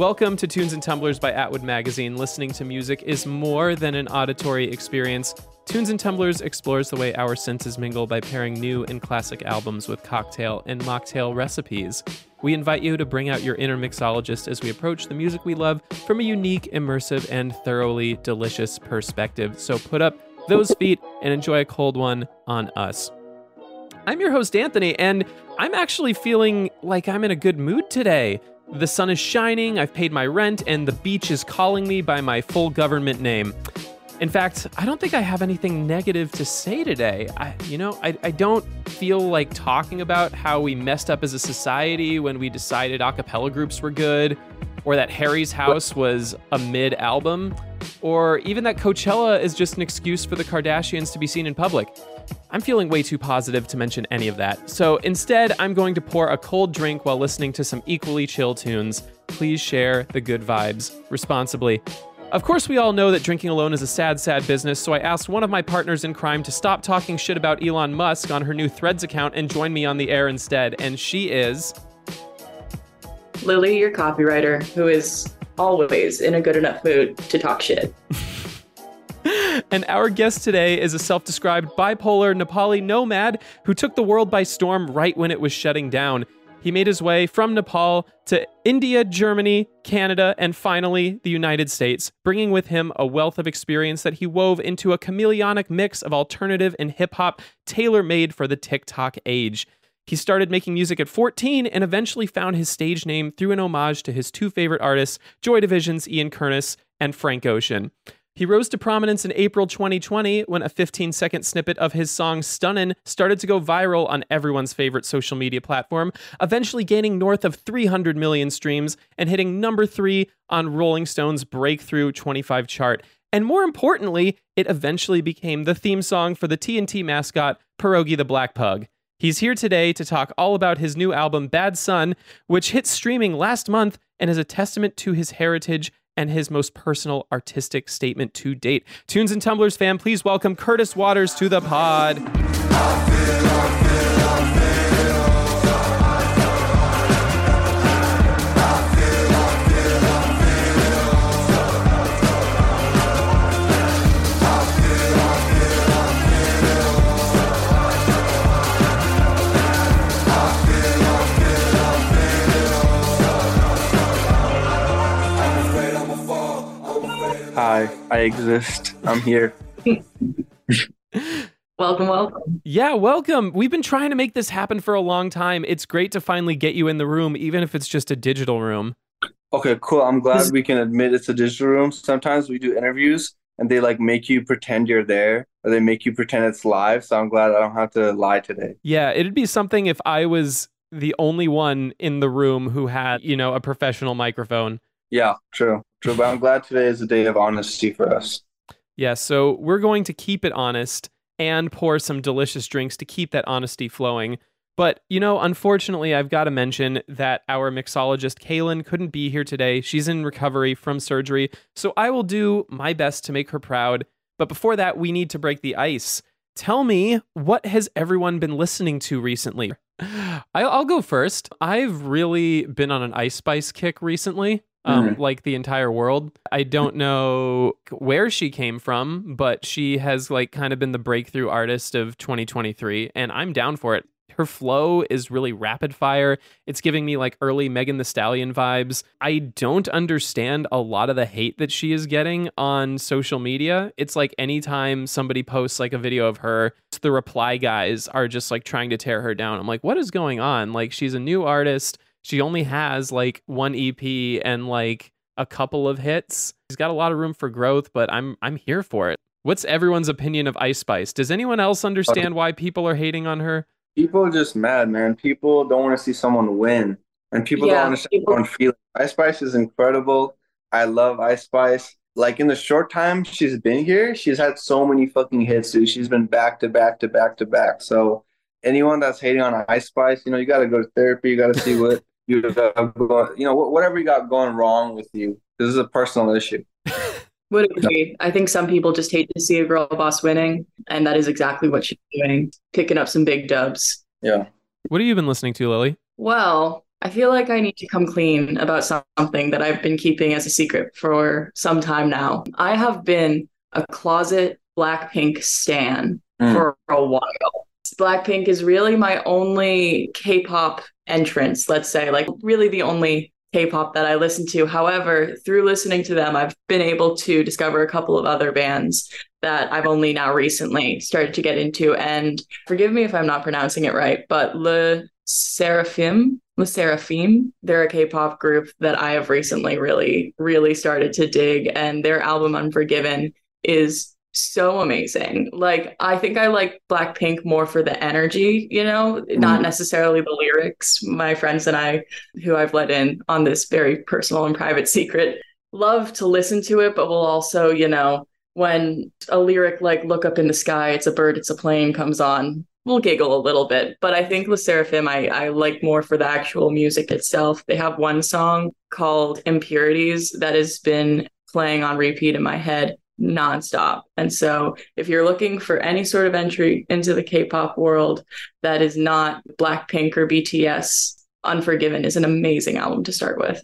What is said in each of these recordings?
Welcome to Tunes and Tumblers by Atwood Magazine. Listening to music is more than an auditory experience. Tunes and Tumblers explores the way our senses mingle by pairing new and classic albums with cocktail and mocktail recipes. We invite you to bring out your inner mixologist as we approach the music we love from a unique, immersive, and thoroughly delicious perspective. So put up those feet and enjoy a cold one on us. I'm your host, Anthony, and I'm actually feeling like I'm in a good mood today. The sun is shining, I've paid my rent, and the beach is calling me by my full government name. In fact, I don't think I have anything negative to say today. I, you know, I, I don't feel like talking about how we messed up as a society when we decided a cappella groups were good, or that Harry's House was a mid album, or even that Coachella is just an excuse for the Kardashians to be seen in public. I'm feeling way too positive to mention any of that. So instead, I'm going to pour a cold drink while listening to some equally chill tunes. Please share the good vibes responsibly. Of course, we all know that drinking alone is a sad, sad business, so I asked one of my partners in crime to stop talking shit about Elon Musk on her new Threads account and join me on the air instead. And she is. Lily, your copywriter, who is always in a good enough mood to talk shit. And our guest today is a self described bipolar Nepali nomad who took the world by storm right when it was shutting down. He made his way from Nepal to India, Germany, Canada, and finally the United States, bringing with him a wealth of experience that he wove into a chameleonic mix of alternative and hip hop tailor made for the TikTok age. He started making music at 14 and eventually found his stage name through an homage to his two favorite artists, Joy Division's Ian Curtis and Frank Ocean. He rose to prominence in April 2020 when a 15 second snippet of his song Stunnin' started to go viral on everyone's favorite social media platform, eventually gaining north of 300 million streams and hitting number three on Rolling Stone's Breakthrough 25 chart. And more importantly, it eventually became the theme song for the TNT mascot, Pierogi the Black Pug. He's here today to talk all about his new album, Bad Son, which hit streaming last month and is a testament to his heritage and his most personal artistic statement to date. Tunes and Tumblers fam, please welcome Curtis Waters to the pod. Hi, I exist. I'm here. Welcome, welcome. Yeah, welcome. We've been trying to make this happen for a long time. It's great to finally get you in the room, even if it's just a digital room. Okay, cool. I'm glad we can admit it's a digital room. Sometimes we do interviews and they like make you pretend you're there or they make you pretend it's live. So I'm glad I don't have to lie today. Yeah, it'd be something if I was the only one in the room who had, you know, a professional microphone. Yeah, true. True. But I'm glad today is a day of honesty for us. Yeah, so we're going to keep it honest and pour some delicious drinks to keep that honesty flowing. But, you know, unfortunately, I've got to mention that our mixologist, Kaylin, couldn't be here today. She's in recovery from surgery, so I will do my best to make her proud. But before that, we need to break the ice. Tell me, what has everyone been listening to recently? I'll go first. I've really been on an Ice Spice kick recently um, Mm-hmm. like the entire world. I don't know where she came from, but she has like kind of been the breakthrough artist of 2023, and I'm down for it. Her flow is really rapid fire. It's giving me like early Megan Thee Stallion vibes. I don't understand a lot of the hate that she is getting on social media. It's like anytime somebody posts like a video of her, the reply guys are just like trying to tear her down. I'm like, what is going on? Like, she's a new artist she only has like one EP and like a couple of hits. She's got a lot of room for growth, but I'm I'm here for it. What's everyone's opinion of Ice Spice? Does anyone else understand why people are hating on her? People are just mad, man. People don't want to see someone win, and people Yeah, don't understand people- their own feeling. Ice Spice is incredible. I love Ice Spice. Like in the short time she's been here, she's had so many fucking hits, dude. She's been back to back to back to back. So anyone that's hating on Ice Spice, you know, you got to go to therapy. You got to see what you got going, you know, whatever you got going wrong with you. This is a personal issue. Would agree. I think some people just hate to see a girl boss winning, and that is exactly what she's doing, picking up some big dubs. Yeah. What have you been listening to, Lily? Well, I feel like I need to come clean about something that I've been keeping as a secret for some time now. I have been a closet Blackpink stan Mm. for a while. Blackpink is really my only K-pop entrance, let's say, like really the only K-pop that I listen to. However, through listening to them, I've been able to discover a couple of other bands that I've only now recently started to get into. And forgive me if I'm not pronouncing it right, but Le Sserafim, Le Sserafim, they're a K-pop group that I have recently really, really started to dig. And their album Unforgiven is so amazing. Like I think I like Blackpink more for the energy, you know, not mm-hmm. necessarily the lyrics. My friends and I, who I've let in on this very personal and private secret, love to listen to it, but we'll also, you know, when a lyric like "Look up in the sky, it's a bird, it's a plane" comes on, we'll giggle a little bit. But I think with Sserafim, I, I like more for the actual music itself. They have one song called "Impurities" that has been playing on repeat in my head nonstop. And so, if you're looking for any sort of entry into the K-pop world that is not Blackpink or BTS, Unforgiven is an amazing album to start with.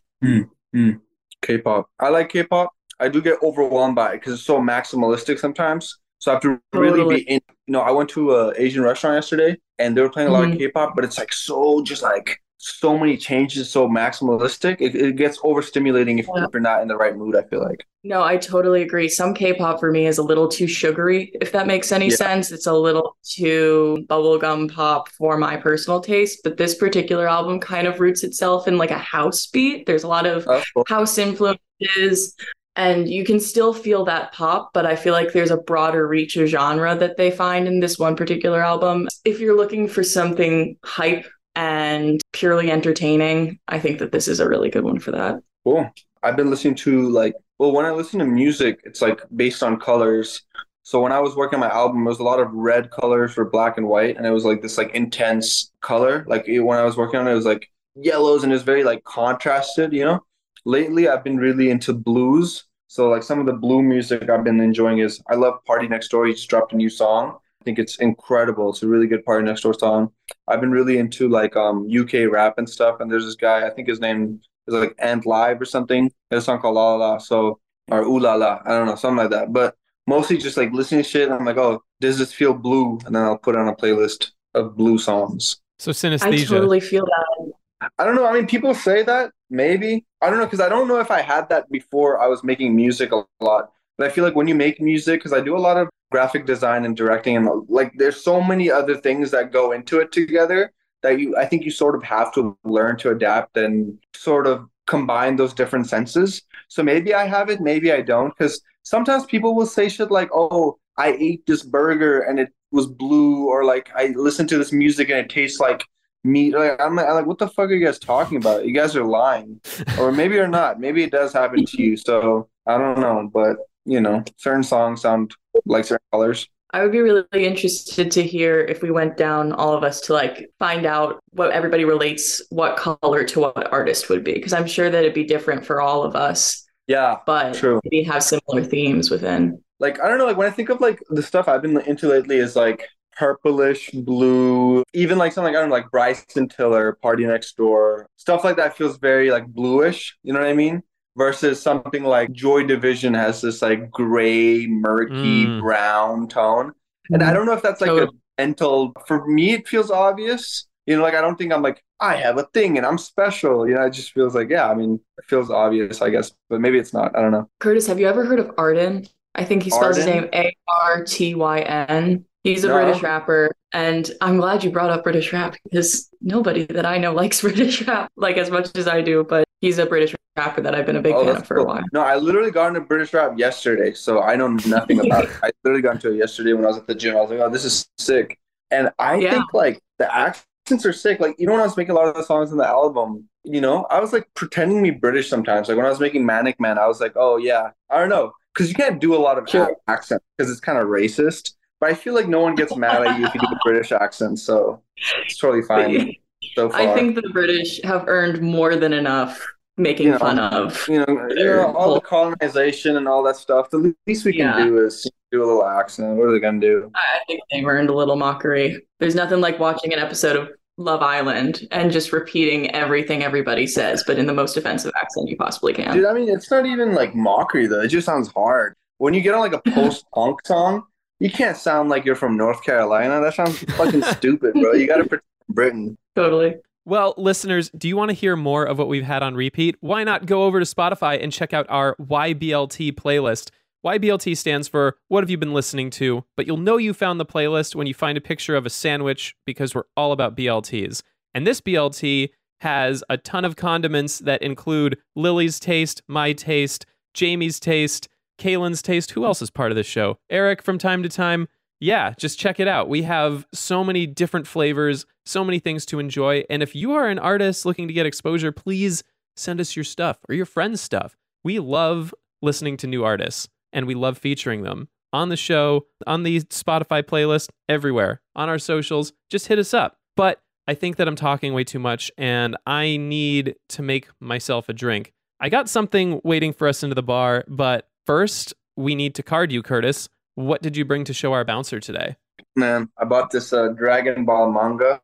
K-pop. I like K-pop. I do get overwhelmed by it because it's so maximalistic sometimes. So I have to really Totally. be in. You know, I went to a Asian restaurant yesterday, and they were playing a lot of Mhm. K-pop, but it's like so just like so many changes, so maximalistic. It, it gets overstimulating if, Yeah. if you're not in the right mood. I feel like. No, I totally agree. Some K-pop for me is a little too sugary, if that makes any Yeah. sense. It's a little too bubblegum pop for my personal taste, but this particular album kind of roots itself in like a house beat. There's a lot of That's cool. house influences and you can still feel that pop, but I feel like there's a broader reach of genre that they find in this one particular album. If you're looking for something hype and purely entertaining, I think that this is a really good one for that. Cool. I've been listening to like, well, when I listen to music, it's like based on colors. So when I was working on my album, it was a lot of red colors for black and white, and it was like this like intense color. Like when I was working on it, it was like yellows and it was very like contrasted, you know. Lately, I've been really into blues. So like some of the blue music I've been enjoying is I love Party Next Door. He just dropped a new song. I think it's incredible. It's a really good Party Next Door song. I've been really into like um UK rap and stuff. And there's this guy, I think his name is like Ant Live or something. There's a song called La La La. So or Ooh La La. I don't know, something like that. But mostly just like listening to shit. And I'm like, oh, does this feel blue? And then I'll put it on a playlist of blue songs. So synesthesia. I synesthesia. totally feel that. I don't know. I mean, people say that maybe. I don't know because I don't know if I had that before I was making music a lot. But I feel like when you make music, because I do a lot of graphic design and directing, and like there's so many other things that go into it together that you, I think you sort of have to learn to adapt and sort of combine those different senses. So maybe I have it, maybe I don't. Because sometimes people will say shit like, "Oh, I ate this burger and it was blue," or like I listened to this music and it tastes like meat. Like I'm like, I'm like, what the fuck are you guys talking about? You guys are lying, or maybe you're not. Maybe it does happen to you. So I don't know, but you know, certain songs sound like certain colors. I would be really interested to hear if we went down all of us to like find out what everybody relates what color to what artist would be because I'm sure that it'd be different for all of us. Yeah, but true. maybe have similar themes within. Like I don't know, like when I think of like the stuff I've been into lately is like purplish blue, even like something like I don't know, like Bryson Tiller, Party Next Door, stuff like that feels very like bluish. You know what I mean? Versus something like Joy Division has this like gray, murky, Mm. brown tone, and I don't know if that's like a mental. For me, it feels obvious. You know, like I don't think I'm like I have a thing and I'm special. You know, it just feels like yeah. I mean, it feels obvious, I guess, but maybe it's not. I don't know. Curtis, have you ever heard of Arden? I think he spells his name A R T Y N. He's a No. British rapper, and I'm glad you brought up British rap because nobody that I know likes British rap like as much as I do. But he's a British rapper that I've been a big Oh, fan of for a cool. while. No, I literally got into British rap yesterday, so I know nothing about it. I literally got into it yesterday when I was at the gym. I was like, "Oh, this is sick," and I Yeah. think like the accents are sick. Like even when I was making a lot of the songs in the album, you know, I was like pretending to be British sometimes. Like when I was making Manic Man, I was like, "Oh yeah," I don't know, because you can't do a lot of Sure. accent because it's kind of racist. But I feel like no one gets mad at you if you do a British accent, so it's totally fine so far. I think the British have earned more than enough making You know, fun of. you know, you know, all the colonization and all that stuff. The least we can Yeah. do is do a little accent. What are they gonna do? I think they've earned a little mockery. There's nothing like watching an episode of Love Island and just repeating everything everybody says, but in the most offensive accent you possibly can. Dude, I mean, it's not even like mockery though. It just sounds hard. When you get on like a post-punk song, you can't sound like you're from North Carolina. That sounds fucking stupid, bro. You gotta pretend Britain. Totally. Well, listeners, do you want to hear more of what we've had on repeat? Why not go over to Spotify and check out our YBLT playlist? YBLT stands for What Have You Been Listening To? But you'll know you found the playlist when you find a picture of a sandwich because we're all about BLTs. And this BLT has a ton of condiments that include Lily's taste, my taste, Jamie's taste, Kaylin's taste. Who else is part of this show? Eric from time to time. Yeah, just check it out. We have so many different flavors, so many things to enjoy. And if you are an artist looking to get exposure, please send us your stuff or your friends' stuff. We love listening to new artists and we love featuring them on the show, on the Spotify playlist, everywhere, on our socials. Just hit us up. But I think that I'm talking way too much and I need to make myself a drink. I got something waiting for us into the bar, but first we need to card you, Curtis. What did you bring to show our bouncer today? Man, I bought this uh, Dragon Ball manga.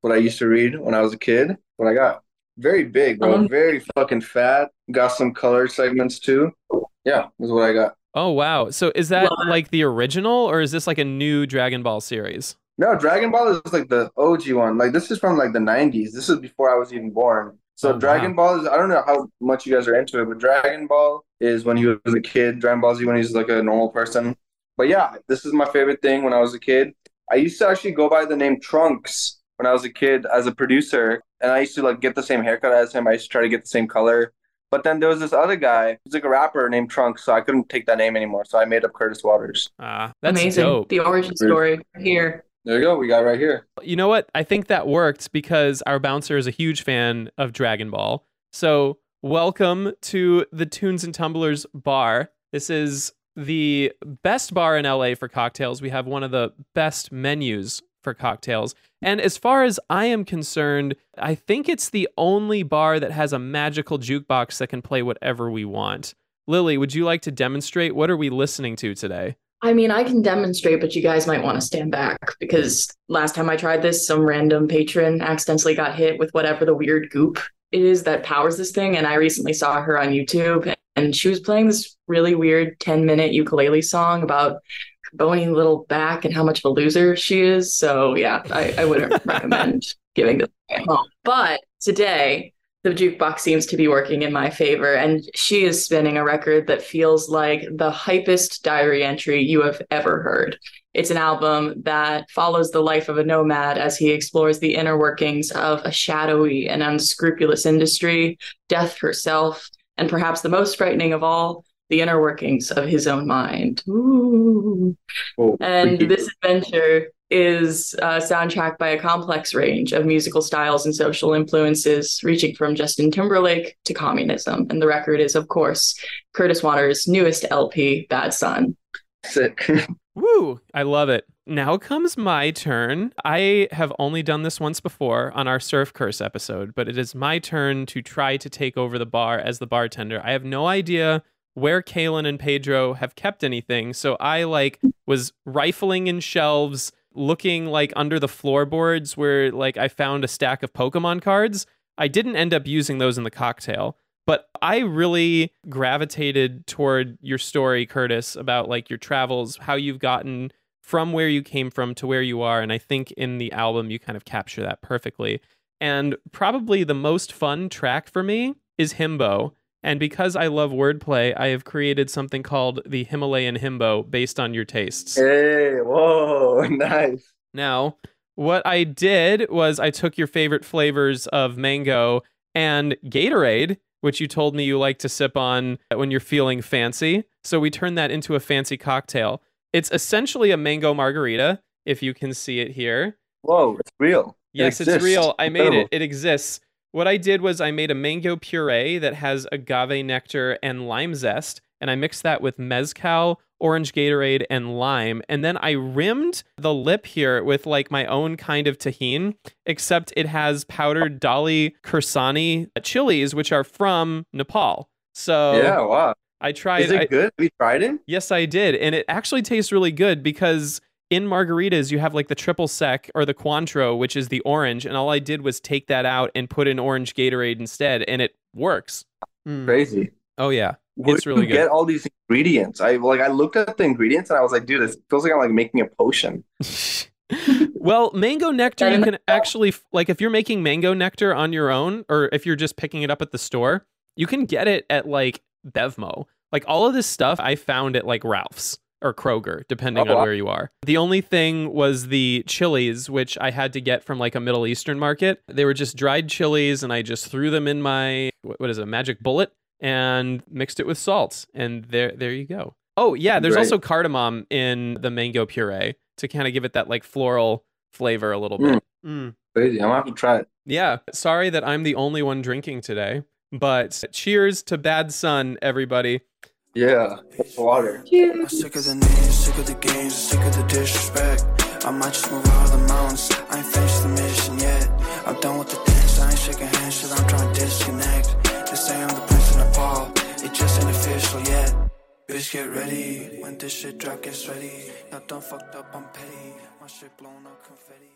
What I used to read when I was a kid. What I got. Very big, bro. Um, Very fucking fat. Got some color segments too. Yeah, is what I got. Oh wow! So is that Love like the original, or is this like a new Dragon Ball series? No, Dragon Ball is like the OG one. Like this is from like the 90s. This is before I was even born. So Oh, Dragon Ball is I don't know how much you guys are into it, but Dragon Ball is when he was a kid, Dragon Ball Z when he's like a normal person. But yeah, this is my favorite thing when I was a kid. I used to actually go by the name Trunks when I was a kid as a producer, and I used to like get the same haircut as him. I used to try to get the same color. But then there was this other guy he's like a rapper named Trunks, so I couldn't take that name anymore. So I made up Curtis Waters. Ah, that's Amazing. dope. The origin story here. There you go. We got it right here. You know what? I think that worked because our bouncer is a huge fan of Dragon Ball. So, welcome to the Tunes and Tumblers bar. This is the best bar in LA for cocktails. We have one of the best menus for cocktails. And as far as I am concerned, I think it's the only bar that has a magical jukebox that can play whatever we want. Lily, would you like to demonstrate what are we listening to today? I mean, I can demonstrate, but you guys might want to stand back because last time I tried this, some random patron accidentally got hit with whatever the weird goop it is that powers this thing. And I recently saw her on YouTube and she was playing this really weird 10 minute ukulele song about bony little back and how much of a loser she is. So, yeah, I, I wouldn't recommend giving this a home. But today, the jukebox seems to be working in my favor, and she is spinning a record that feels like the hypest diary entry you have ever heard. It's an album that follows the life of a nomad as he explores the inner workings of a shadowy and unscrupulous industry, death herself, and perhaps the most frightening of all, the inner workings of his own mind. Ooh. Oh, And this adventure is uh, a soundtrack by a complex range of musical styles and social influences, reaching from Justin Timberlake to communism. And the record is, of course, Curtis Waters' newest LP, Bad Son. Sick. Woo! I love it. Now comes my turn. I have only done this once before on our surf curse episode, but it is my turn to try to take over the bar as the bartender. I have no idea where Kaylin and Pedro have kept anything, so I like was rifling in shelves, looking like under the floorboards where like I found a stack of Pokemon cards. I didn't end up using those in the cocktail. But I really gravitated toward your story, Curtis, about like your travels, how you've gotten from where you came from to where you are. And I think in the album, you kind of capture that perfectly. And probably the most fun track for me is Himbo. And because I love wordplay, I have created something called the Himalayan Himbo based on your tastes. hey, whoa, nice. Now, what I did was I took your favorite flavors of mango and Gatorade, which you told me you like to sip on when you're feeling fancy. So we turned that into a fancy cocktail. It's essentially a mango margarita, if you can see it here. Whoa, it's real. It Yes, it's real. I made it. It exists. What I did was I made a mango puree that has agave nectar and lime zest, and I mixed that with mezcal, orange Gatorade, and lime. And then I rimmed the lip here with like my own kind of Tajín, except it has powdered Dalle Khursani chilies, which are from Nepal. So Yeah, wow. I tried. Is it I- good? Have you tried it? Yes, I did. And it actually tastes really good because in margaritas, you have like the triple sec or the Cointreau, which is the orange. And all I did was take that out and put in orange Gatorade instead, and it works. Mm. Crazy. Oh, yeah. Where It's really you good. Get all these ingredients. I like. I looked at the ingredients and I was like, dude, this feels like I'm like making a potion. well, mango nectar, you can actually, like, if you're making mango nectar on your own, or if you're just picking it up at the store, you can get it at like Bevmo. Like, all of this stuff I found at like Ralph's or Kroger, depending Oh, on wow. where you are. The only thing was the chilies, which I had to get from like a Middle Eastern market. They were just dried chilies, and I just threw them in my, what is it, magic bullet, and mixed it with salt. And there, there you go. Oh, yeah, there's Great. also cardamom in the mango puree to kind of give it that like floral flavor a little bit. Mm. Crazy. I'm gonna have to try it. Yeah, sorry that I'm the only one drinking today, but cheers to Bad Son, everybody. Yeah, it's water. I'm sick of the names, sick of the games, sick of the disrespect. I might just move out of the mountains. I ain't finished the mission yet. I'm done with the dance, I ain't shaking hands, shit, I'm trying to disconnect. They say I'm the prince of Nepal, it just ain't official yet. Bitch, get ready. When this shit drop, get ready. Y'all done fucked up, I'm petty. My shit blown up confetti.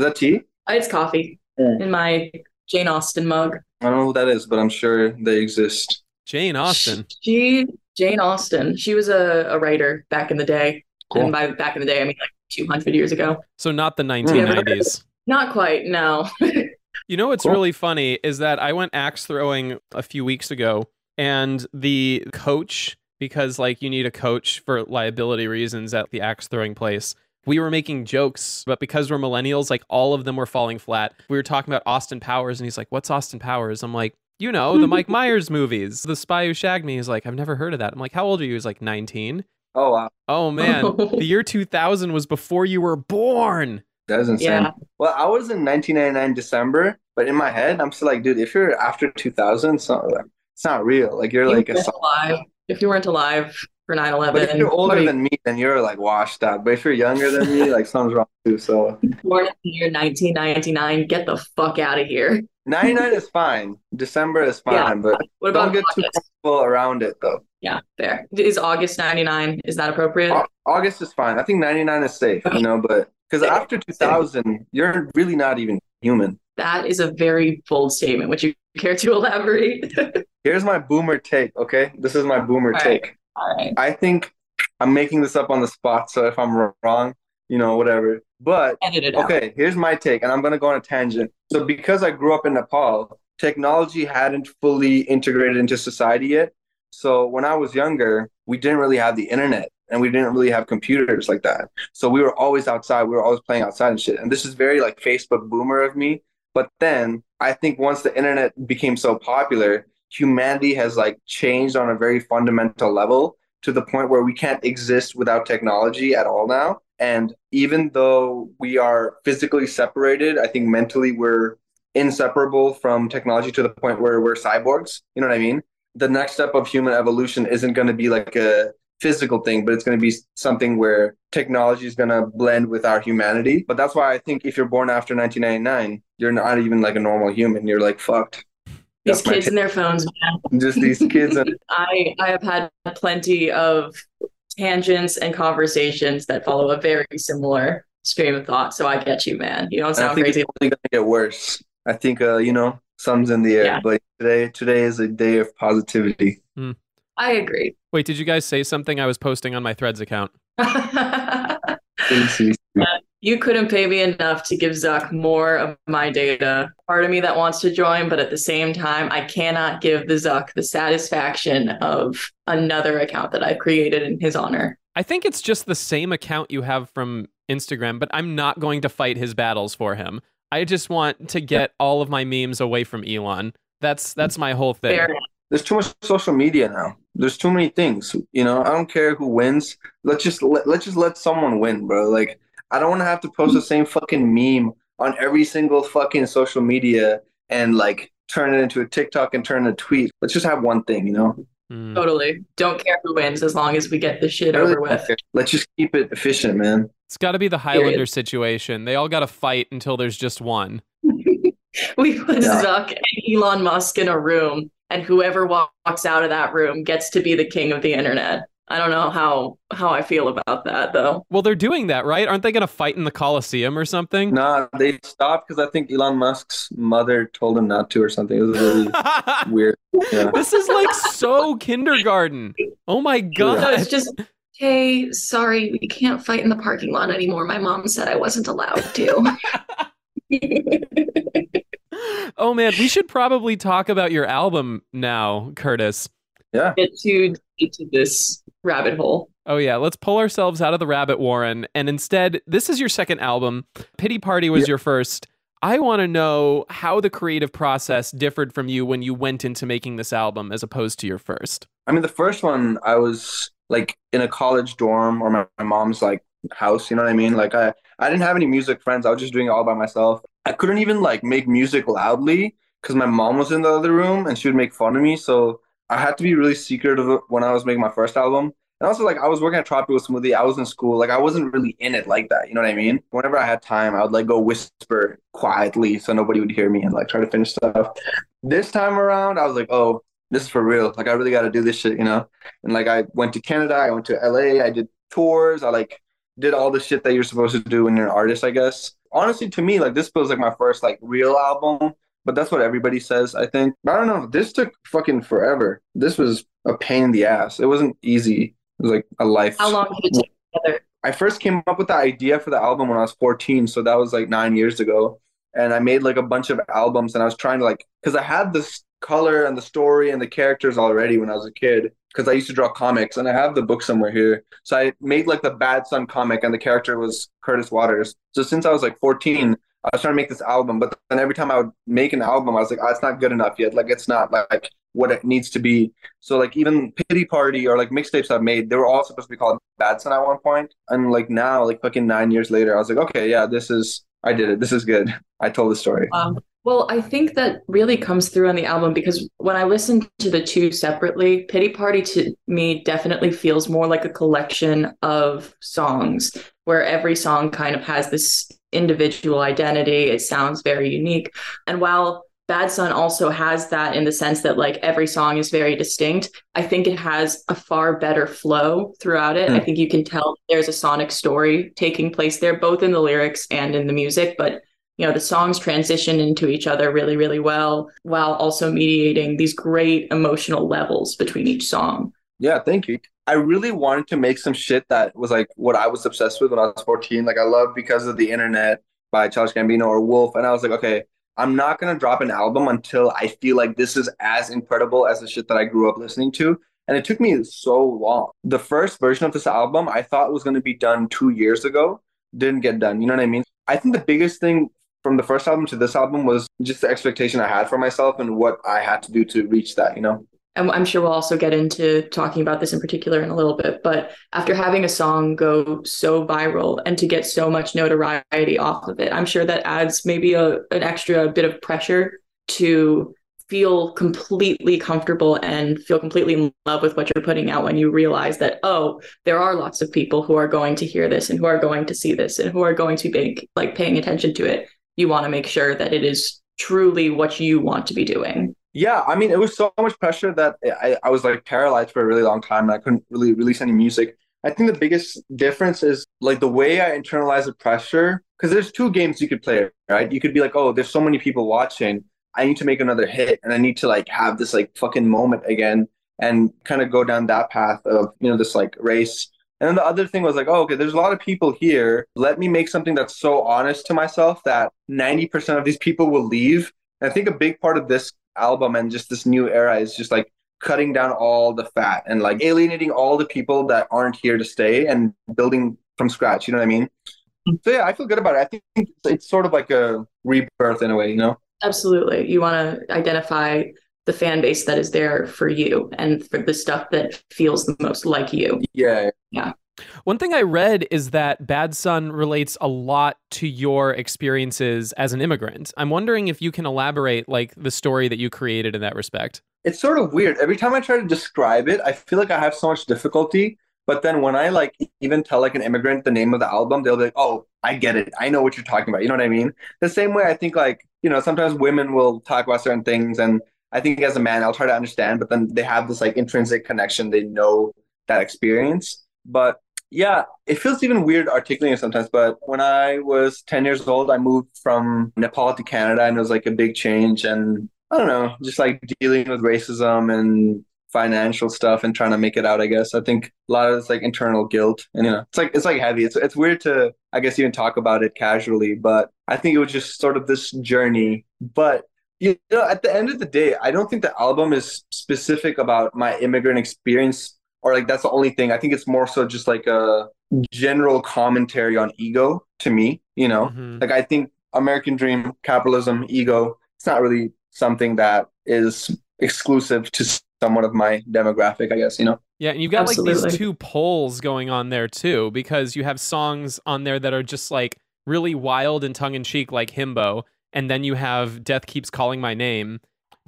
Is that tea? Uh, it's coffee in my Jane Austen mug. I don't know who that is, but I'm sure they exist. Jane Austen. She Jane Austen. She was a, a writer back in the day. Cool. And by back in the day, I mean like 200 years ago. So not the hmm. 1990s. Not quite, no. You know what's Cool. really funny is that I went axe throwing a few weeks ago, and the coach, because like you need a coach for liability reasons at the axe throwing place. We were making jokes, but because we're millennials, like all of them were falling flat. We were talking about Austin Powers, and he's like, "What's Austin Powers?" I'm like, "You know, the Mike Myers movies, The Spy Who Shagged Me." He's like, "I've never heard of that." I'm like, "How old are you?" He's like, "19." Oh wow, Oh man, the year 2000 was before you were born. that is insane. Yeah. Well, I was in 1999 December, but in my head, I'm still like, dude, if you're after 2000, so, it's not real. Like you're You like a alive. If you weren't alive for 9 But if 11, you're older than me, then you're like washed up. But if you're younger than me, like something's wrong too. So born in the year 1999, get the fuck out of here. 99 is fine. December is fine, Yeah. but What don't about get too August? comfortable around it though. Yeah, fair. Is August 99, is that appropriate? August is fine. I think 99 is safe, you know, but because after 2000, you're really not even human. That is a very bold statement. Would you care to elaborate? Here's my boomer take, okay? This is my boomer right. take. All right. I think I'm making this up on the spot, so if I'm wrong, you know, whatever. But out. okay, here's my take, and I'm gonna go on a tangent. So because I grew up in Nepal, technology hadn't fully integrated into society yet. So when I was younger, we didn't really have the internet and we didn't really have computers like that. So we were always outside. We were always playing outside and shit. And this is very like Facebook boomer of me. But then I think once the internet became so popular, humanity has like changed on a very fundamental level to the point where we can't exist without technology at all now. And even though we are physically separated, I think mentally we're inseparable from technology to the point where we're cyborgs. You know what I mean? The next step of human evolution isn't going to be like a physical thing, but it's going to be something where technology is going to blend with our humanity. But that's why I think if you're born after 1999, you're not even like a normal human. You're like fucked. These kids take. and their phones, man. Just these kids. And, I I have had plenty of tangents and conversations that follow a very similar stream of thought. So I get you, man. You don't and I think crazy. it's only going to get worse. I think, uh, you know, something's in the air. Yeah. But today, today is a day of positivity. I agree. Wait, did you guys say something I was posting on my Threads account? you couldn't pay me enough to give Zuck more of my data. Part of me that wants to join, but at the same time, I cannot give the Zuck the satisfaction of another account that I created in his honor. I think it's just the same account you have from Instagram, but I'm not going to fight his battles for him. I just want to get all of my memes away from Elon. That's that's my whole thing. Fair. There's too much social media now. There's too many things. You know, I don't care who wins. Let's just let, let's just let someone win, bro. Like I don't want to have to post the same fucking meme on every single fucking social media and like turn it into a TikTok and turn a tweet. Let's just have one thing, you know? Mm. Totally. Don't care who wins as long as we get this shit really over with. care. Let's just keep it efficient, man. It's got to be the Highlander situation. They all got to fight until there's just one. We put Yeah. Zuck and Elon Musk in a room, and whoever walks out of that room gets to be the king of the internet. I don't know how how I feel about that though. Well, they're doing that, right? Aren't they going to fight in the Coliseum or something? Nah, they stopped because I think Elon Musk's mother told him not to or something. It was really weird. Yeah. this is like so kindergarten. Oh my No, god. it's just hey, sorry, we can't fight in the parking lot anymore. My mom said I wasn't allowed to. oh man, we should probably talk about your album now, Curtis. Yeah. Get too deep to this rabbit hole. Oh yeah, let's pull ourselves out of the rabbit warren and instead, this is your second album. Pity Party was Yeah. your first. I want to know how the creative process differed from you when you went into making this album as opposed to your first. I mean, the first one, I was like in a college dorm or my, my mom's like house. You know what I mean? Like I, I didn't have any music friends. I was just doing it all by myself. I couldn't even like make music loudly because my mom was in the other room and she would make fun of me. So I had to be really secretive when I was making my first album. And also, like, I was working at Tropical Smoothie. I was in school. Like, I wasn't really in it like that. You know what I mean? Whenever I had time, I would like go whisper quietly so nobody would hear me and like try to finish stuff. This time around, I was like, oh, this is for real. Like, I really got to do this shit, you know? And like, I went to Canada, I went to LA, I did tours, I like did all the shit that you're supposed to do when you're an artist, I guess. Honestly, to me, like, this feels like my first like real album. But that's what everybody says, I think. I don't know. This took fucking forever. This was a pain in the ass. It wasn't easy. It was like a life. How long did it take together? I first came up with the idea for the album when I was 14, so that was like nine years ago. And I made like a bunch of albums, and I was trying to like, because I had this color and the story and the characters already when I was a kid, because I used to draw comics, and I have the book somewhere here. So I made like the Bad Son comic, and the character was Curtis Waters. So since I was like 14, I was trying to make this album, but then every time I would make an album, I was like, oh, it's not good enough yet. Like it's not like what it needs to be. So like even Pity Party or like mixtapes I've made, they were all supposed to be called Bad Son at one point. And like now, like fucking nine years later, I was like, okay, yeah, this is I did it. This is good. I told the story. Um, Well, I think that really comes through on the album because when I listen to the two separately, Pity Party to me definitely feels more like a collection of songs where every song kind of has this individual identity. It sounds very unique. And while Bad Son also has that in the sense that like every song is very distinct. I think it has a far better flow throughout it. Mm. I think you can tell there's a sonic story taking place there, both in the lyrics and in the music. But you know the songs transition into each other really really well while also mediating these great emotional levels between each song yeah thank you i really wanted to make some shit that was like what i was obsessed with when i was 14 like i love because of the internet by Childish Gambino or Wolf. And i was like okay i'm not to drop an album until i feel like this is as incredible as the shit that i grew up listening to. And it took me so long. The first version of this album i thought was to be done two years ago didn't get done. You know what i mean? I think the biggest thing from the first album to this album was just the expectation I had for myself and what I had to do to reach that, you know? And I'm sure we'll also get into talking about this in particular in a little bit. But after having a song go so viral and to get so much notoriety off of it, I'm sure that adds maybe a, an extra bit of pressure to feel completely comfortable and feel completely in love with what you're putting out when you realize that oh there are lots of people who are going to hear this and who are going to see this and who are going to be like paying attention to it you want to make sure that it is truly what you want to be doing. Yeah, I mean, it was so much pressure that I, I was like paralyzed for a really long time and I couldn't really release any music. I think the biggest difference is like the way I internalize the pressure. Because there's two games you could play, right? You could be like, oh, there's so many people watching. I need to make another hit and I need to like have this like fucking moment again and kind of go down that path of, you know, this like race and then the other thing was like, oh, okay, there's a lot of people here. Let me make something that's so honest to myself that 90% of these people will leave. And I think a big part of this album and just this new era is just like cutting down all the fat and like alienating all the people that aren't here to stay and building from scratch. You know what I mean? So yeah, I feel good about it. I think it's sort of like a rebirth in a way, you know? Absolutely. You want to identify the fan base that is there for you and for the stuff that feels the most like you. Yeah. Yeah. One thing I read is that Bad Son relates a lot to your experiences as an immigrant. I'm wondering if you can elaborate like the story that you created in that respect. It's sort of weird. Every time I try to describe it, I feel like I have so much difficulty. But then when I like even tell like an immigrant the name of the album, they'll be like, "Oh, I get it. I know what you're talking about." You know what I mean? The same way I think like, you know, sometimes women will talk about certain things and I think as a man, I'll try to understand, but then they have this like intrinsic connection. They know that experience. But yeah, it feels even weird articulating it sometimes. But when I was 10 years old, I moved from Nepal to Canada and it was like a big change. And I don't know, just like dealing with racism and financial stuff and trying to make it out, I guess. I think a lot of it's like internal guilt. And you know, it's like it's like heavy. It's it's weird to I guess even talk about it casually, but I think it was just sort of this journey. But you know, at the end of the day, I don't think the album is specific about my immigrant experience or like that's the only thing. I think it's more so just like a general commentary on ego to me, you know? Mm-hmm. Like I think American dream, capitalism, ego, it's not really something that is exclusive to someone of my demographic, I guess, you know? Yeah, and you've got Absolutely. like these two poles going on there too, because you have songs on there that are just like really wild and tongue in cheek, like Himbo, and then you have Death Keeps Calling My Name.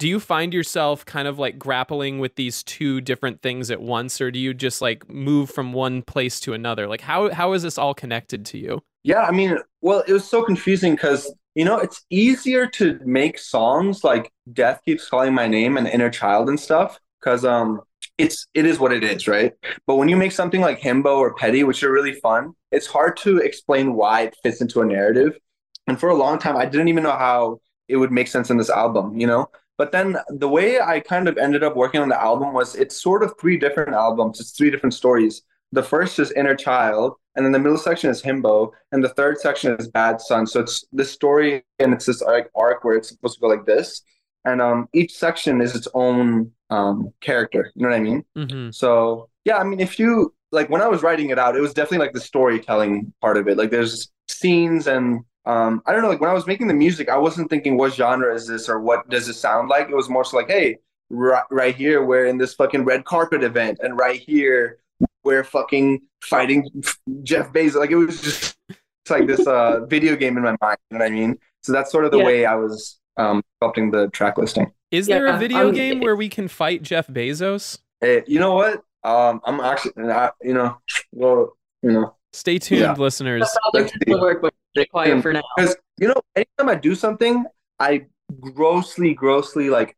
Do you find yourself kind of like grappling with these two different things at once, or do you just like move from one place to another? Like, how how is this all connected to you? Yeah, I mean, well, it was so confusing because you know it's easier to make songs like Death Keeps Calling My Name and Inner Child and stuff because um it's it is what it is, right? But when you make something like Himbo or Petty, which are really fun, it's hard to explain why it fits into a narrative. And for a long time, I didn't even know how it would make sense in this album, you know? But then the way I kind of ended up working on the album was it's sort of three different albums, it's three different stories. The first is Inner Child, and then the middle section is Himbo, and the third section is Bad Son. So it's this story and it's this like arc where it's supposed to go like this. And um, each section is its own um, character. You know what I mean? Mm-hmm. So yeah, I mean, if you like when I was writing it out, it was definitely like the storytelling part of it. Like there's scenes and um, I don't know, like when I was making the music, I wasn't thinking what genre is this or what does it sound like. It was more so like, hey, right, right here we're in this fucking red carpet event, and right here we're fucking fighting Jeff Bezos. Like it was just it's like this uh, video game in my mind. You know what I mean? So that's sort of the yeah. way I was um, sculpting the track listing. Is there a Yeah, video um, game where we can fight Jeff Bezos? Hey, you know what? Um, I'm actually, I, you know, well, you know, Stay tuned, Yeah. listeners. That project Let's doesn't work, but stay quiet for now. because you know, anytime I do something, I grossly, grossly like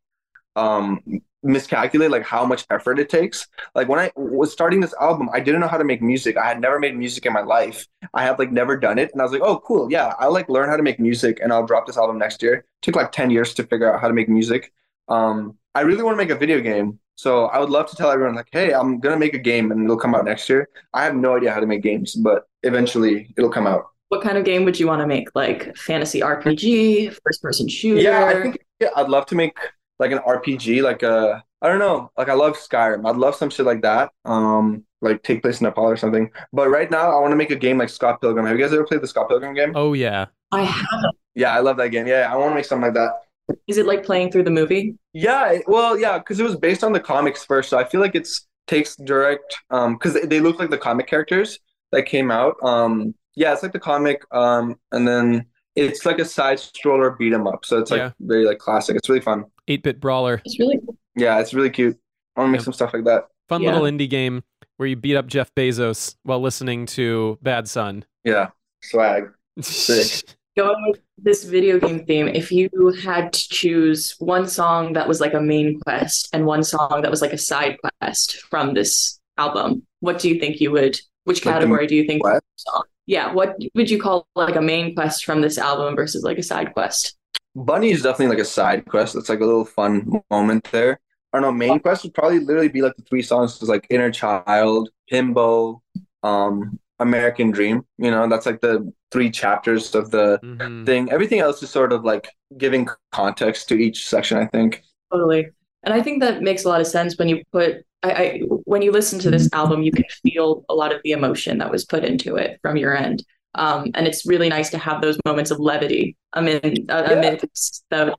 um miscalculate like how much effort it takes. Like when I was starting this album, I didn't know how to make music. I had never made music in my life. I had like never done it, and I was like, oh, cool, yeah, I'll like learn how to make music, and I'll drop this album next year. It took like ten years to figure out how to make music. Um, I really want to make a video game. So I would love to tell everyone like, hey, I'm gonna make a game and it'll come out next year. I have no idea how to make games, but eventually it'll come out. What kind of game would you want to make? Like fantasy RPG, first person shooter? Yeah, I think yeah, I'd love to make like an RPG, like a I don't know, like I love Skyrim. I'd love some shit like that. Um, like take place in Nepal or something. But right now, I want to make a game like Scott Pilgrim. Have you guys ever played the Scott Pilgrim game? Oh yeah. I have. Yeah, I love that game. Yeah, I want to make something like that. Is it like playing through the movie? Yeah, well, yeah, because it was based on the comics first, so I feel like it's takes direct um because they, they look like the comic characters that came out. Um, yeah, it's like the comic. Um, and then it's like a side scroller beat 'em up, so it's like Yeah. very like classic. It's really fun. 8-bit brawler. It's really Yeah, it's really cute. I want to make Yep. some stuff like that. Fun Yeah. little indie game where you beat up Jeff Bezos while listening to Bad Son. Yeah, swag. Sick. going with this video game theme. If you had to choose one song that was like a main quest and one song that was like a side quest from this album, what do you think you would? Which Like the category do you think? quest? Song? Yeah, what would you call like a main quest from this album versus like a side quest? Bunny is definitely like a side quest. It's like a little fun moment there. I don't know. Main quest would probably literally be like the three songs, is like Inner Child, Himbo, um, American Dream. You know, that's like the three chapters of the Mhm. thing. Everything else is sort of like giving context to each section. I think. Totally. And I think that makes a lot of sense when you put I, I when you listen to this album, you can feel a lot of the emotion that was put into it from your end. Um, and it's really nice to have those moments of levity amid uh, Yeah. amidst the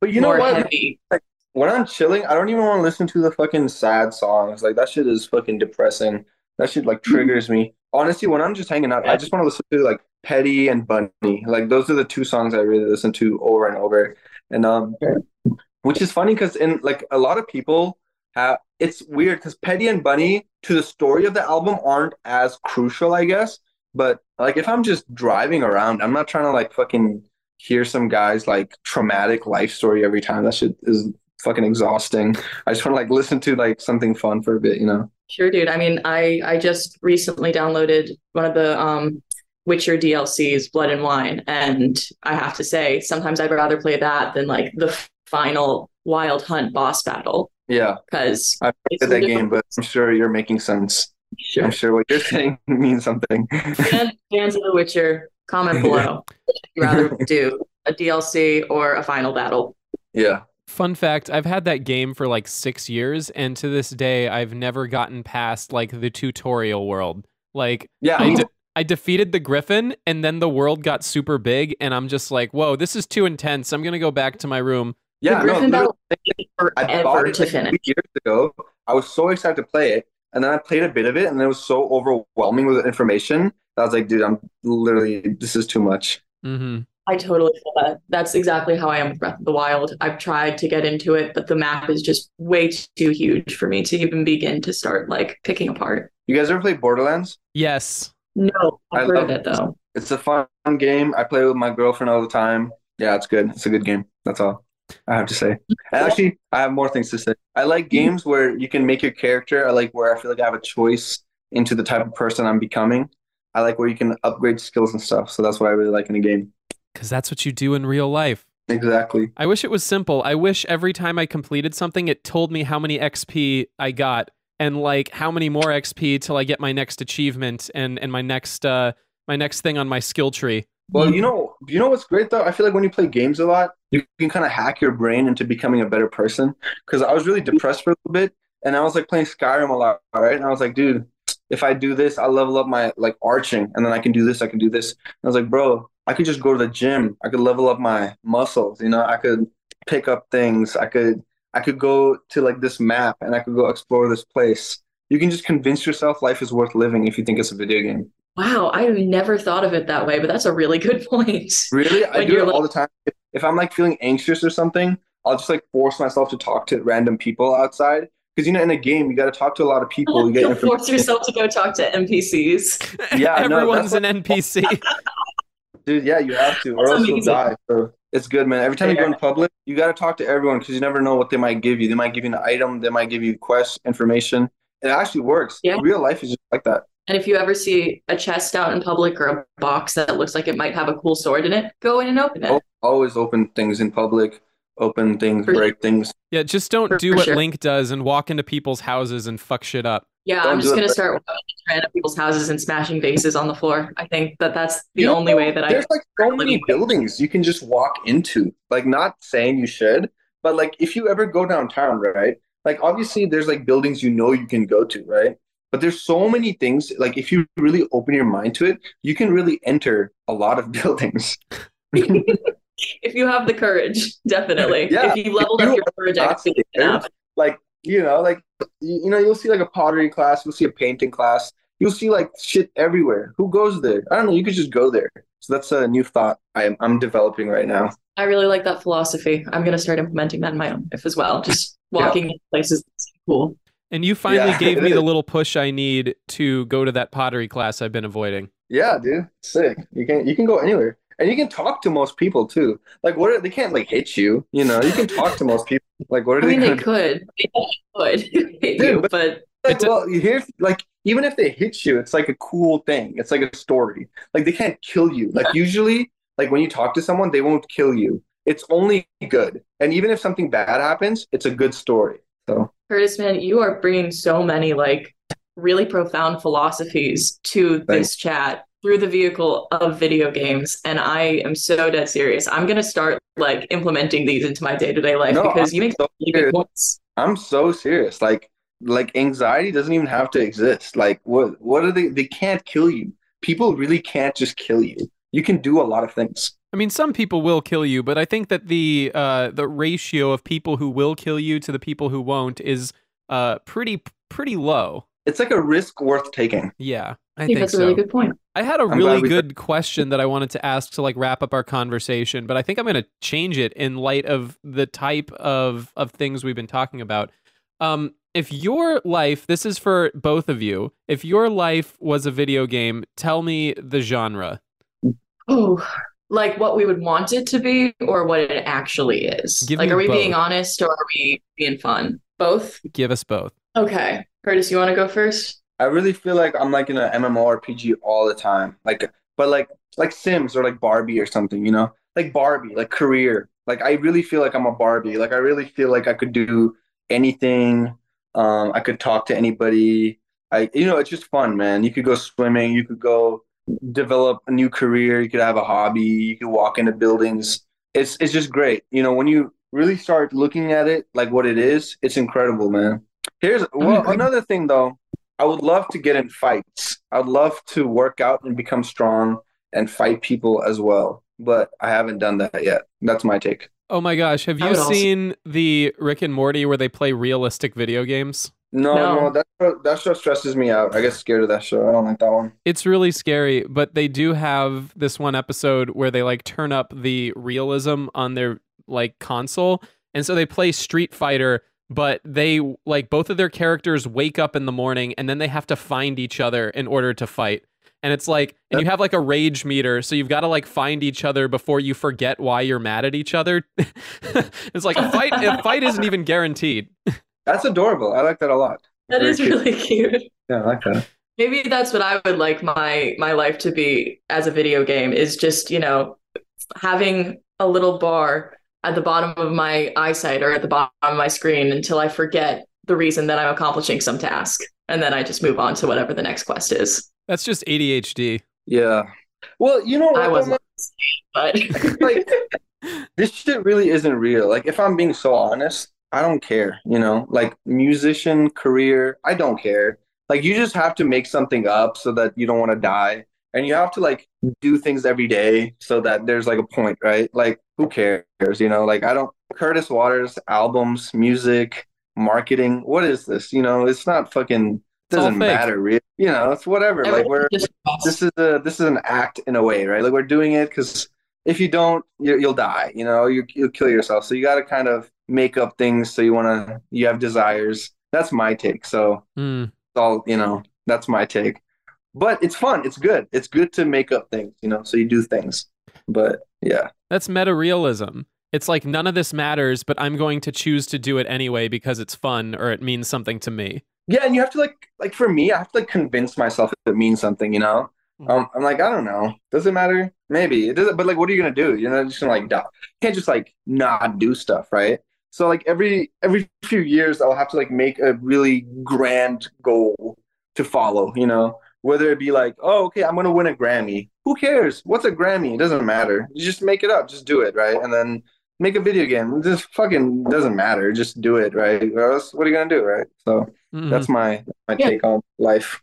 But you know what? heavy. When I'm chilling, I don't even want to listen to the fucking sad songs. Like that shit is fucking depressing. That shit like triggers me. Honestly, when I'm just hanging out, I just want to listen to like Petty and Bunny. Like those are the two songs I really listen to over and over. And um, which is funny because in like a lot of people have it's weird because Petty and Bunny to the story of the album aren't as crucial, I guess. But like if I'm just driving around, I'm not trying to like fucking hear some guy's like traumatic life story every time. That shit is fucking exhausting. I just want to like listen to like something fun for a bit, you know? Sure, dude. I mean, I I just recently downloaded one of the um Witcher DLCs, Blood and Wine, and I have to say, sometimes I'd rather play that than like the final Wild Hunt boss battle Yeah, because I it's played that game, but I'm sure you're making sense. Sure. I'm sure what you're saying means something. Fans fans of The Witcher, comment below. Would you rather do a DLC or a final battle? yeah. Fun fact, I've had that game for like 6 years and to this day I've never gotten past like the tutorial world. Like Yeah. I, de- I defeated the griffin and then the world got super big and I'm just like, "Whoa, this is too intense. I'm going to go back to my room." Yeah, the Griffin literally, battle I forever bought it to like finish. years ago. I was so excited to play it, and then I played a bit of it, and it was so overwhelming with information that I was like, dude, I'm literally this is too much. Mhm. I totally feel that. That's exactly how I am with Breath of the Wild. I've tried to get into it, but the map is just way too huge for me to even begin to start like picking apart. You guys ever play Borderlands? Yes. No, I've I heard love of it though. It's a fun game. I play with my girlfriend all the time. Yeah, it's good. It's a good game. That's all I have to say. And actually, I have more things to say. I like games where you can make your character. I like where I feel like I have a choice into the type of person I'm becoming. I like where you can upgrade skills and stuff. So that's what I really like in a game. Cuz that's what you do in real life. Exactly. I wish it was simple. I wish every time I completed something, it told me how many XP I got and like how many more XP till I get my next achievement and and my next uh my next thing on my skill tree. Well, you know, you know what's great though? I feel like when you play games a lot, you can kind of hack your brain into becoming a better person. Because I was really mm-hmm. depressed for a little bit, and I was like playing Skyrim a lot, right? And I was like, dude, if I do this, I'll level up my like arching, and then I can do this, I can do this. And I was like, bro, I could just go to the gym. I could level up my muscles. You know, I could pick up things. I could, I could go to like this map, and I could go explore this place. You can just convince yourself life is worth living if you think it's a video game. Wow, I never thought of it that way, but that's a really good point. Really, I do it like- all the time. If, if I'm like feeling anxious or something, I'll just like force myself to talk to random people outside. Because you know, in a game, you got to talk to a lot of people. You get You'll information. force yourself to go talk to NPCs. Yeah, Everyone's that's an NPC. Dude, yeah, you have to, or That's else you'll die. So it's good, man. Every time you go in public, you got to talk to everyone because you never know what they might give you. They might give you an item, they might give you quest information. It actually works. Yeah. Real life is just like that. And if you ever see a chest out in public or a box that looks like it might have a cool sword in it, go in and open it. Always open things in public, open things, For- break things. Yeah, just don't For- do for what sure. Link does and walk into people's houses and fuck shit up. Yeah, Don't I'm just gonna start walking into people's houses and smashing vases on the floor. I think that that's the You know, only way that I. There's like so many buildings you can just walk into. Like, not saying you should, but like if you ever go downtown, right? Like, obviously, there's like buildings you know you can go to, right? But there's so many things. Like, if you really open your mind to it, you can really enter a lot of buildings. if you have the courage, definitely. Yeah, if you leveled if up your courage, I not think scared, enough. like you know like you, you know you'll see like a pottery class you'll see a painting class you'll see like shit everywhere who goes there i don't know you could just go there so that's a new thought i'm, I'm developing right now I really like that philosophy. I'm gonna start implementing that in my own life as well. Just walking in places that's cool. And you finally Yeah, gave it me the little push I need to go to that pottery class I've been avoiding. yeah dude sick you can you can go anywhere and you can talk to most people too like what are, they can't like hit you you know you can talk to most people like what are I they mean, they gonna could, they could hit Dude, you, but- but like, It's a- well, here's like even if they hit you, it's like a cool thing. It's like a story. Like they can't kill you. Like usually, like when you talk to someone, they won't kill you. It's only good. And even if something bad happens, it's a good story. So Curtis, man, you are bringing so many like really profound philosophies to this chat through the vehicle of video games, and I am so dead serious. I'm gonna start like implementing these into my day to day life No, because I'm you make so really good points. I'm so serious. Like like anxiety doesn't even have to exist. Like what what are they? They can't kill you. People really can't just kill you. You can do a lot of things. I mean, some people will kill you, but I think that the uh, the ratio of people who will kill you to the people who won't is uh, pretty pretty low. It's like a risk worth taking. Yeah, I, I think think that's so. a really good point. I had a I'm really we- good question that I wanted to ask to like wrap up our conversation, but I think I'm going to change it in light of the type of of things we've been talking about. Um, if your life, this is for both of you, if your life was a video game, tell me the genre. Oh, like what we would want it to be or what it actually is. Give like, are we being honest or are we being fun? Both? Give us both. Okay. Curtis, you want to go first? I really feel like I'm like in an MMORPG all the time. Like, but like like Sims or like Barbie or something, you know? Like Barbie, like career. Like I really feel like I'm a Barbie. Like I really feel like I could do anything. Um, I could talk to anybody. I, you know, it's just fun, man. You could go swimming. You could go develop a new career. You could have a hobby. You could walk into buildings. It's it's just great. You know, when you really start looking at it like what it is, it's incredible, man. Here's well another thing though. I would love to get in fights. I'd love to work out and become strong and fight people as well. But I haven't done that yet. That's my take. Oh my gosh, have you would also- seen the Rick and Morty where they play realistic video games? No, No. no, that show, that show stresses me out. I get scared of that show. I don't like that one. It's really scary, but they do have this one episode where they like turn up the realism on their like console. And so they play Street Fighter, but they like both of their characters wake up in the morning and then they have to find each other in order to fight. And it's like and you have like a rage meter, so you've got to like find each other before you forget why you're mad at each other. it's like a fight a fight isn't even guaranteed. That's adorable. I like that a lot. That Very is cute. really cute. Yeah, I like that. Maybe that's what I would like my my life to be as a video game is just, you know, having a little bar at the bottom of my eyesight or at the bottom of my screen until I forget the reason that I'm accomplishing some task. And then I just move on to whatever the next quest is. That's just ADHD. Yeah. Well, you know I wasn't, but like this shit really isn't real. Like if I'm being so honest, I don't care, you know? Like musician career, I don't care. Like you just have to make something up so that you don't want to die. And you have to like do things every day so that there's like a point, right? Like who cares, you know? Like I don't Curtis Waters albums, music, marketing, what is this? You know, it's not fucking doesn't matter really. you know, it's whatever. Like we're Just- this is a this is an act in a way, right? Like we're doing it because if you don't, you, you'll die. You know, you you'll kill yourself. So you got to kind of make up things. So you want to, you have desires. That's my take. So Hmm. it's all you know. That's my take. But it's fun. It's good. It's good to make up things. You know, so you do things. But yeah, That's meta realism. It's like none of this matters, but I'm going to choose to do it anyway because it's fun or it means something to me. yeah. And you have to like like for me, I have to like convince myself that it means something. You know. Um, I'm like, I don't know. Does it matter? Maybe it doesn't. But like, what are you gonna do? You're not just gonna like die. You can't just like not do stuff, right? So like every every few years, I'll have to like make a really grand goal to follow. You know, whether it be like, oh, okay, I'm gonna win a Grammy. Who cares? What's a Grammy? It doesn't matter. You just make it up. Just do it, right? And then make a video game. It just fucking doesn't matter. Just do it, right? Or else, what are you gonna do, right? So Mhm. that's my my Yeah. take on life.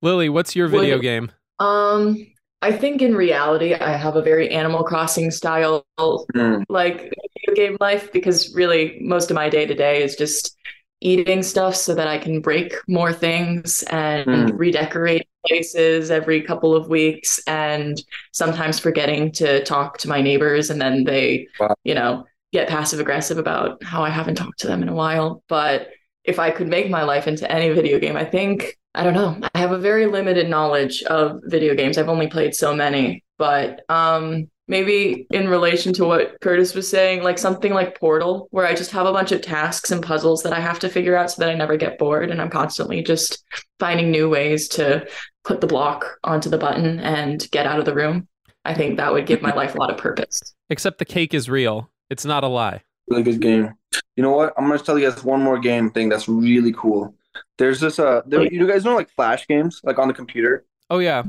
Lily, what's your video Wait. game? Um, I think in reality, I have a very Animal Crossing style Mm. like video game life because really most of my day to day is just eating stuff so that I can break more things and Mm. redecorate places every couple of weeks and sometimes forgetting to talk to my neighbors and then they Wow. you know get passive aggressive about how I haven't talked to them in a while but if I could make my life into any video game I think I don't know I have a very limited knowledge of video games I've only played so many but um maybe in relation to what Curtis was saying, like something like Portal, where I just have a bunch of tasks and puzzles that I have to figure out so that I never get bored. And I'm constantly just finding new ways to put the block onto the button and get out of the room. I think that would give my life a lot of purpose. Except the cake is real. It's not a lie. Really good game. You know what? I'm gonna tell you guys one more game thing that's really cool. There's this uh, there, you guys know like flash games like on the computer. Oh yeah.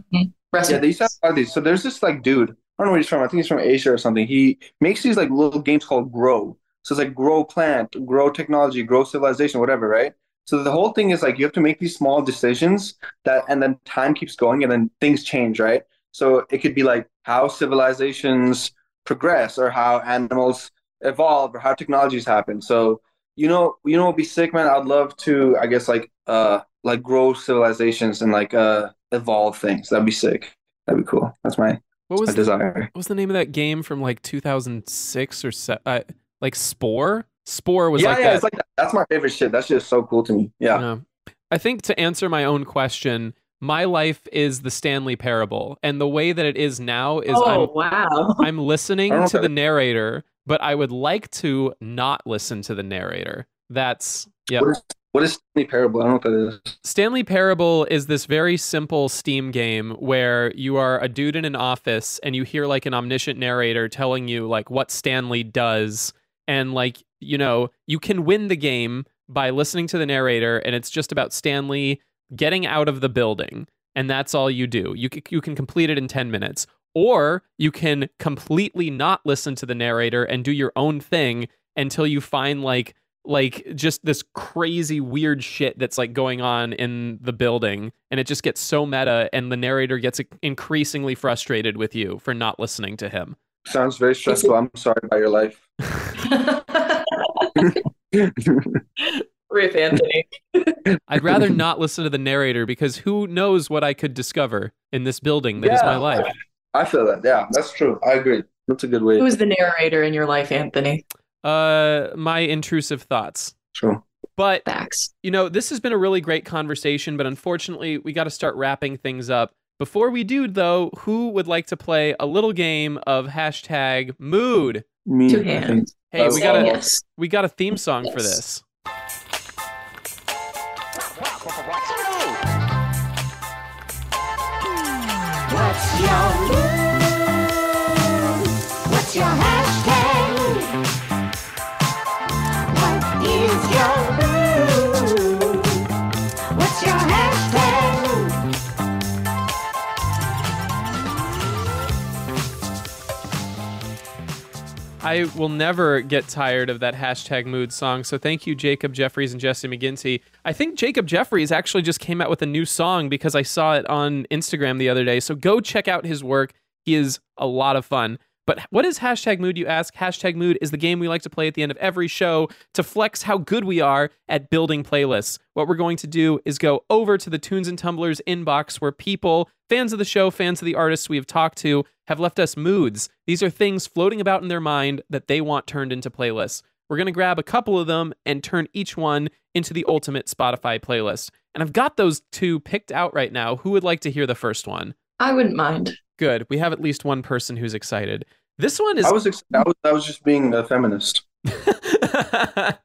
Rest Yeah, in they used to have a lot of these. So there's this like dude. I don't know where he's from. I think he's from Asia or something. He makes these like little games called Grow. So it's like grow plant, grow technology, grow civilization, whatever, right? So the whole thing is like you have to make these small decisions that, and then time keeps going, and then things change, right? So it could be like how civilizations progress, or how animals evolve, or how technologies happen. So you know, you know, be sick, man. I'd love to, I guess, like uh, like grow civilizations and like uh, evolve things. That'd be sick. That'd be cool. That's my What was my the, desire. what was the name of that game from like 2006 or se- uh, like Spore? Spore was yeah, like yeah, that. it's like that. that's my favorite shit. That's just so cool to me. Yeah. Yeah. I think to answer my own question, my life is the Stanley Parable, and the way that it is now is Oh, I'm wow. I'm listening I don't know to the narrator, but I would like to not listen to the narrator. That's yeah. What is what is Stanley Parable? I don't know what that is. Stanley Parable is this very simple Steam game where you are a dude in an office and you hear like an omniscient narrator telling you like what Stanley does and like you know you can win the game by listening to the narrator and it's just about Stanley getting out of the building and that's all you do. You you can complete it in 10 minutes or you can completely not listen to the narrator and do your own thing until you find like like just this crazy weird shit that's like going on in the building and it just gets so meta and the narrator gets increasingly frustrated with you for not listening to him Sounds very stressful. I'm sorry about your life. Rip Anthony. i'd rather not listen to the narrator because who knows what i could discover in this building that is my life I feel that. Yeah, that's true. I agree. That's a good way. Who's the narrator in your life, Anthony? Uh my intrusive thoughts Sure. but Facts. you know, this has been a really great conversation, but unfortunately, we got to start wrapping things up. Before we do, though, who would like to play a little game of hashtag mood? Me. Two hands. Hey, we got a yes. we got a theme song for this. What's your I will never get tired of that hashtag mood song. So thank you, Jacob Jeffries and Jesse McGinty. I think Jacob Jeffries actually just came out with a new song because I saw it on Instagram the other day. So go check out his work. He is a lot of fun. But what is hashtag mood, you ask? Hashtag mood is the game we like to play at the end of every show to flex how good we are at building playlists. What we're going to do is go over to the Tunes and Tumblers inbox where people, fans of the show, fans of the artists we have talked to, have left us moods. These are things floating about in their mind that they want turned into playlists. We're going to grab a couple of them and turn each one into the ultimate Spotify playlist. And I've got those two picked out right now. Who would like to hear the first one? I wouldn't mind. Good. We have at least one person who's excited. This one is I was, ex- I was I was just being a feminist. Letting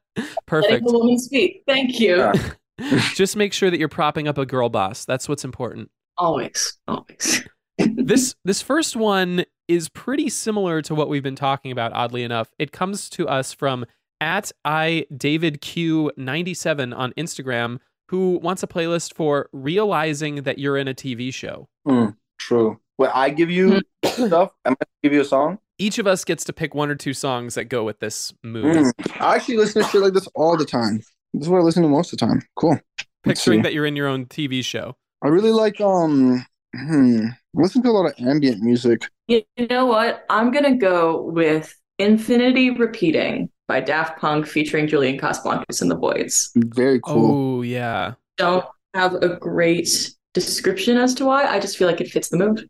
perfect. the woman speak. Thank you. Yeah. Just make sure that you're propping up a girl boss. That's what's important. Always. Always. this this first one is pretty similar to what we've been talking about oddly enough it comes to us from at i david q 97 on instagram who wants a playlist for realizing that you're in a tv show Mm, true. Well, I give you stuff. I'm gonna give you a song. each of us gets to pick one or two songs that go with this mood Mm. I actually listen to shit like this all the time. This is what I listen to most of the time. Cool. Let's picturing see. that you're in your own tv show I really like um hmm, I listen to a lot of ambient music. You know what? I'm gonna go with Infinity Repeating by Daft Punk featuring Julian Casablancas and the Voidz. Very cool. oh yeah Don't have a great description as to why. I just feel like it fits the mood.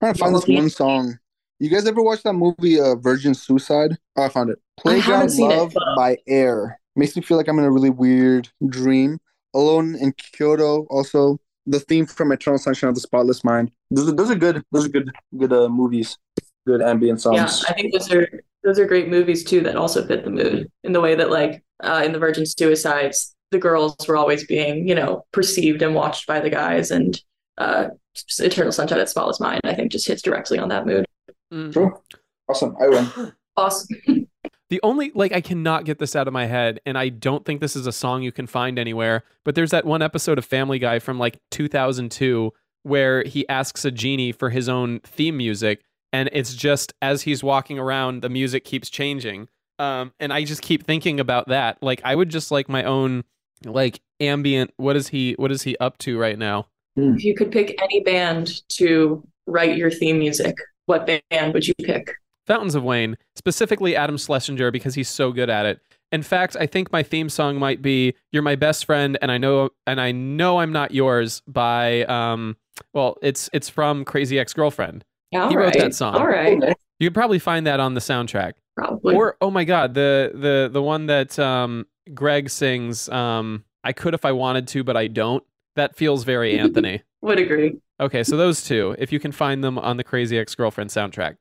trying to find this one song. You guys ever watch that movie uh, Virgin Suicide? Oh, I found it. I haven't Playground seen it, Love but- by Air. Makes me feel like I'm in a really weird dream. Alone in Kyoto, also the theme from Eternal Sunshine of the Spotless Mind. Those are, those are good. Those are good. Good uh, movies. Good ambient songs. Yeah, I think those are those are great movies too that also fit the mood in the way that like uh, in the Virgin Suicides, the girls were always being you know perceived and watched by the guys, and uh, Eternal Sunshine of the Spotless Mind I think just hits directly on that mood. Mm. True. Awesome. I win. Awesome. The only like I cannot get this out of my head, and I don't think this is a song you can find anywhere. But there's that one episode of Family Guy from like 2002 where he asks a genie for his own theme music, and it's just as he's walking around, the music keeps changing. Um, and I just keep thinking about that. Like I would just like my own like ambient. What is he? What is he up to right now? if you could pick any band to write your theme music, what band would you pick? Fountains of Wayne, specifically Adam Schlesinger because he's so good at it. In fact, I think my theme song might be "You're My Best Friend," and I know, and I know I'm not yours by, um, well, it's it's from Crazy Ex Girlfriend. All he wrote right. that song. All right. You could probably find that on the soundtrack. Probably. Or oh my god, the the the one that um, Greg sings, um, "I could if I wanted to, but I don't." That feels very Anthony. Would agree. Okay, so those two, if you can find them on the Crazy Ex Girlfriend soundtrack.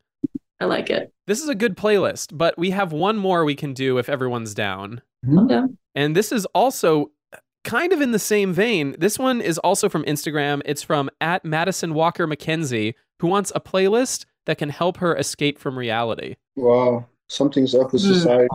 I like it. This is a good playlist, but we have one more we can do if everyone's down. I'm. And this is also kind of in the same vein. This one is also from Instagram. It's from at Madison Walker McKenzie, who wants a playlist that can help her escape from reality. Wow. Something's up with Hmm. society.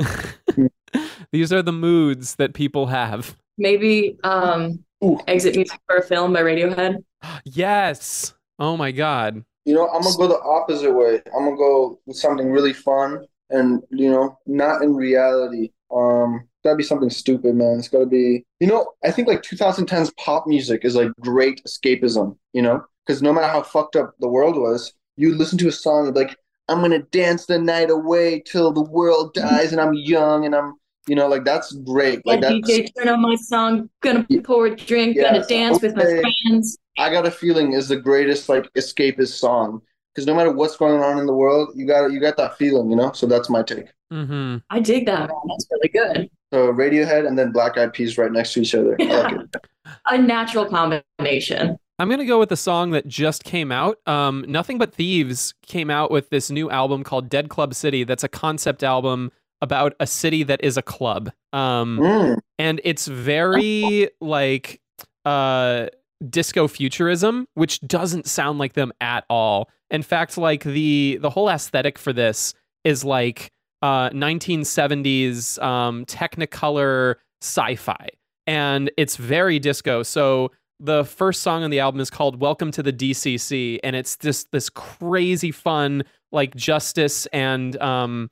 now. These are the moods that people have. Maybe um, exit music for a film by Radiohead. Yes. Oh my God. You know, I'm gonna go the opposite way. I'm gonna go with something really fun and you know, not in reality. Um, gotta be something stupid, man. It's gotta be, you know, I think like 2010's pop music is like great escapism, you know, because no matter how fucked up the world was, you listen to a song like, I'm gonna dance the night away till the world dies and I'm young and I'm, you know, like that's great. Like Yeah, that's, DJ, turn on my song. Gonna pour a drink. Yeah, Gonna dance with my friends. I got a feeling is the greatest like escapist song because no matter what's going on in the world, you got you got that feeling, you know. So that's my take. Mm-hmm. I dig that, man. That's really good. So Radiohead and then Black Eyed Peas right next to each other. I like it. A natural combination. I'm gonna go with a song that just came out. Um, Nothing But Thieves came out with this new album called Dead Club City. That's a concept album about a city that is a club. Um, Mm. and it's very like uh disco futurism, which doesn't sound like them at all. In fact, like the the whole aesthetic for this is like uh 1970s um technicolor sci-fi and it's very disco. So the first song on the album is called Welcome to the DCC and it's just this crazy fun like justice and um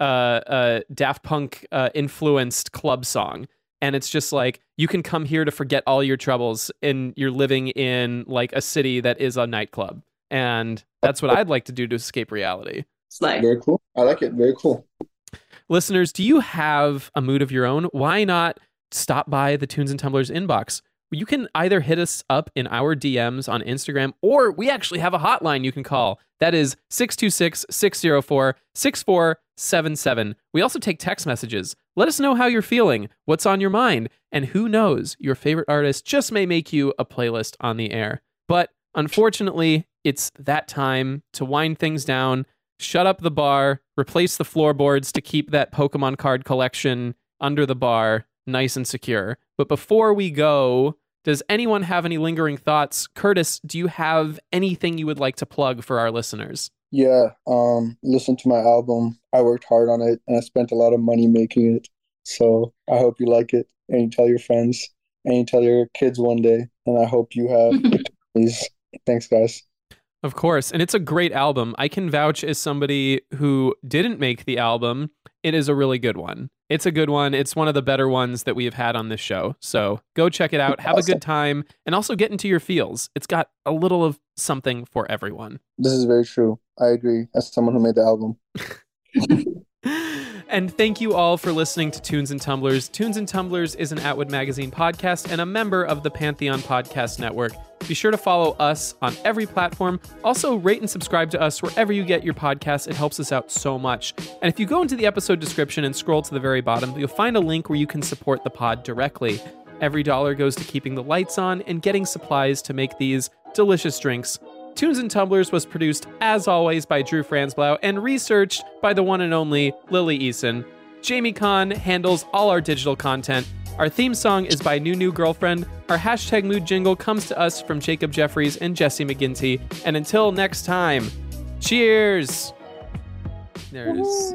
uh uh Daft Punk uh influenced club song and it's just like you can come here to forget all your troubles and you're living in like a city that is a nightclub And that's what I'd like to do to escape reality. Slay. Very cool. I like it. Very cool. Listeners, do you have a mood of your own? Why not stop by the Tunes and Tumblers inbox? You can either hit us up in our DMs on Instagram, or we actually have a hotline you can call. That is 626 604 6477. We also take text messages. Let us know how you're feeling, what's on your mind, and who knows, your favorite artist just may make you a playlist on the air. But unfortunately, it's that time to wind things down, shut up the bar, replace the floorboards to keep that Pokemon card collection under the bar nice and secure. But before we go, does anyone have any lingering thoughts? Curtis, do you have anything you would like to plug for our listeners? Yeah. Um, listen to my album. I worked hard on it and I spent a lot of money making it. So I hope you like it and you tell your friends and you tell your kids one day. And I hope you have these. Thanks, guys. Of course. And it's a great album. I can vouch as somebody who didn't make the album. It is a really good one. It's a good one. It's one of the better ones that we have had on this show. So go check it out. Have a good time and also get into your feels. It's got a little of something for everyone. This is very true. I agree. As someone who made the album. And thank you all for listening to Tunes and Tumblers. Tunes and Tumblers is an Atwood Magazine podcast and a member of the Pantheon Podcast Network. Be sure to follow us on every platform. Also, rate and subscribe to us wherever you get your podcasts. It helps us out so much. And if you go into the episode description and scroll to the very bottom, you'll find a link where you can support the pod directly. Every dollar goes to keeping the lights on and getting supplies to make these delicious drinks. Tunes and Tumblers was produced, as always, by Drew Franzblau and researched by the one and only Lily Eason. Jamie Kahn handles all our digital content. Our theme song is by New New Girlfriend. Our hashtag mood jingle comes to us from Jacob Jeffries and Jesse McGinty. And until next time, cheers! There it is.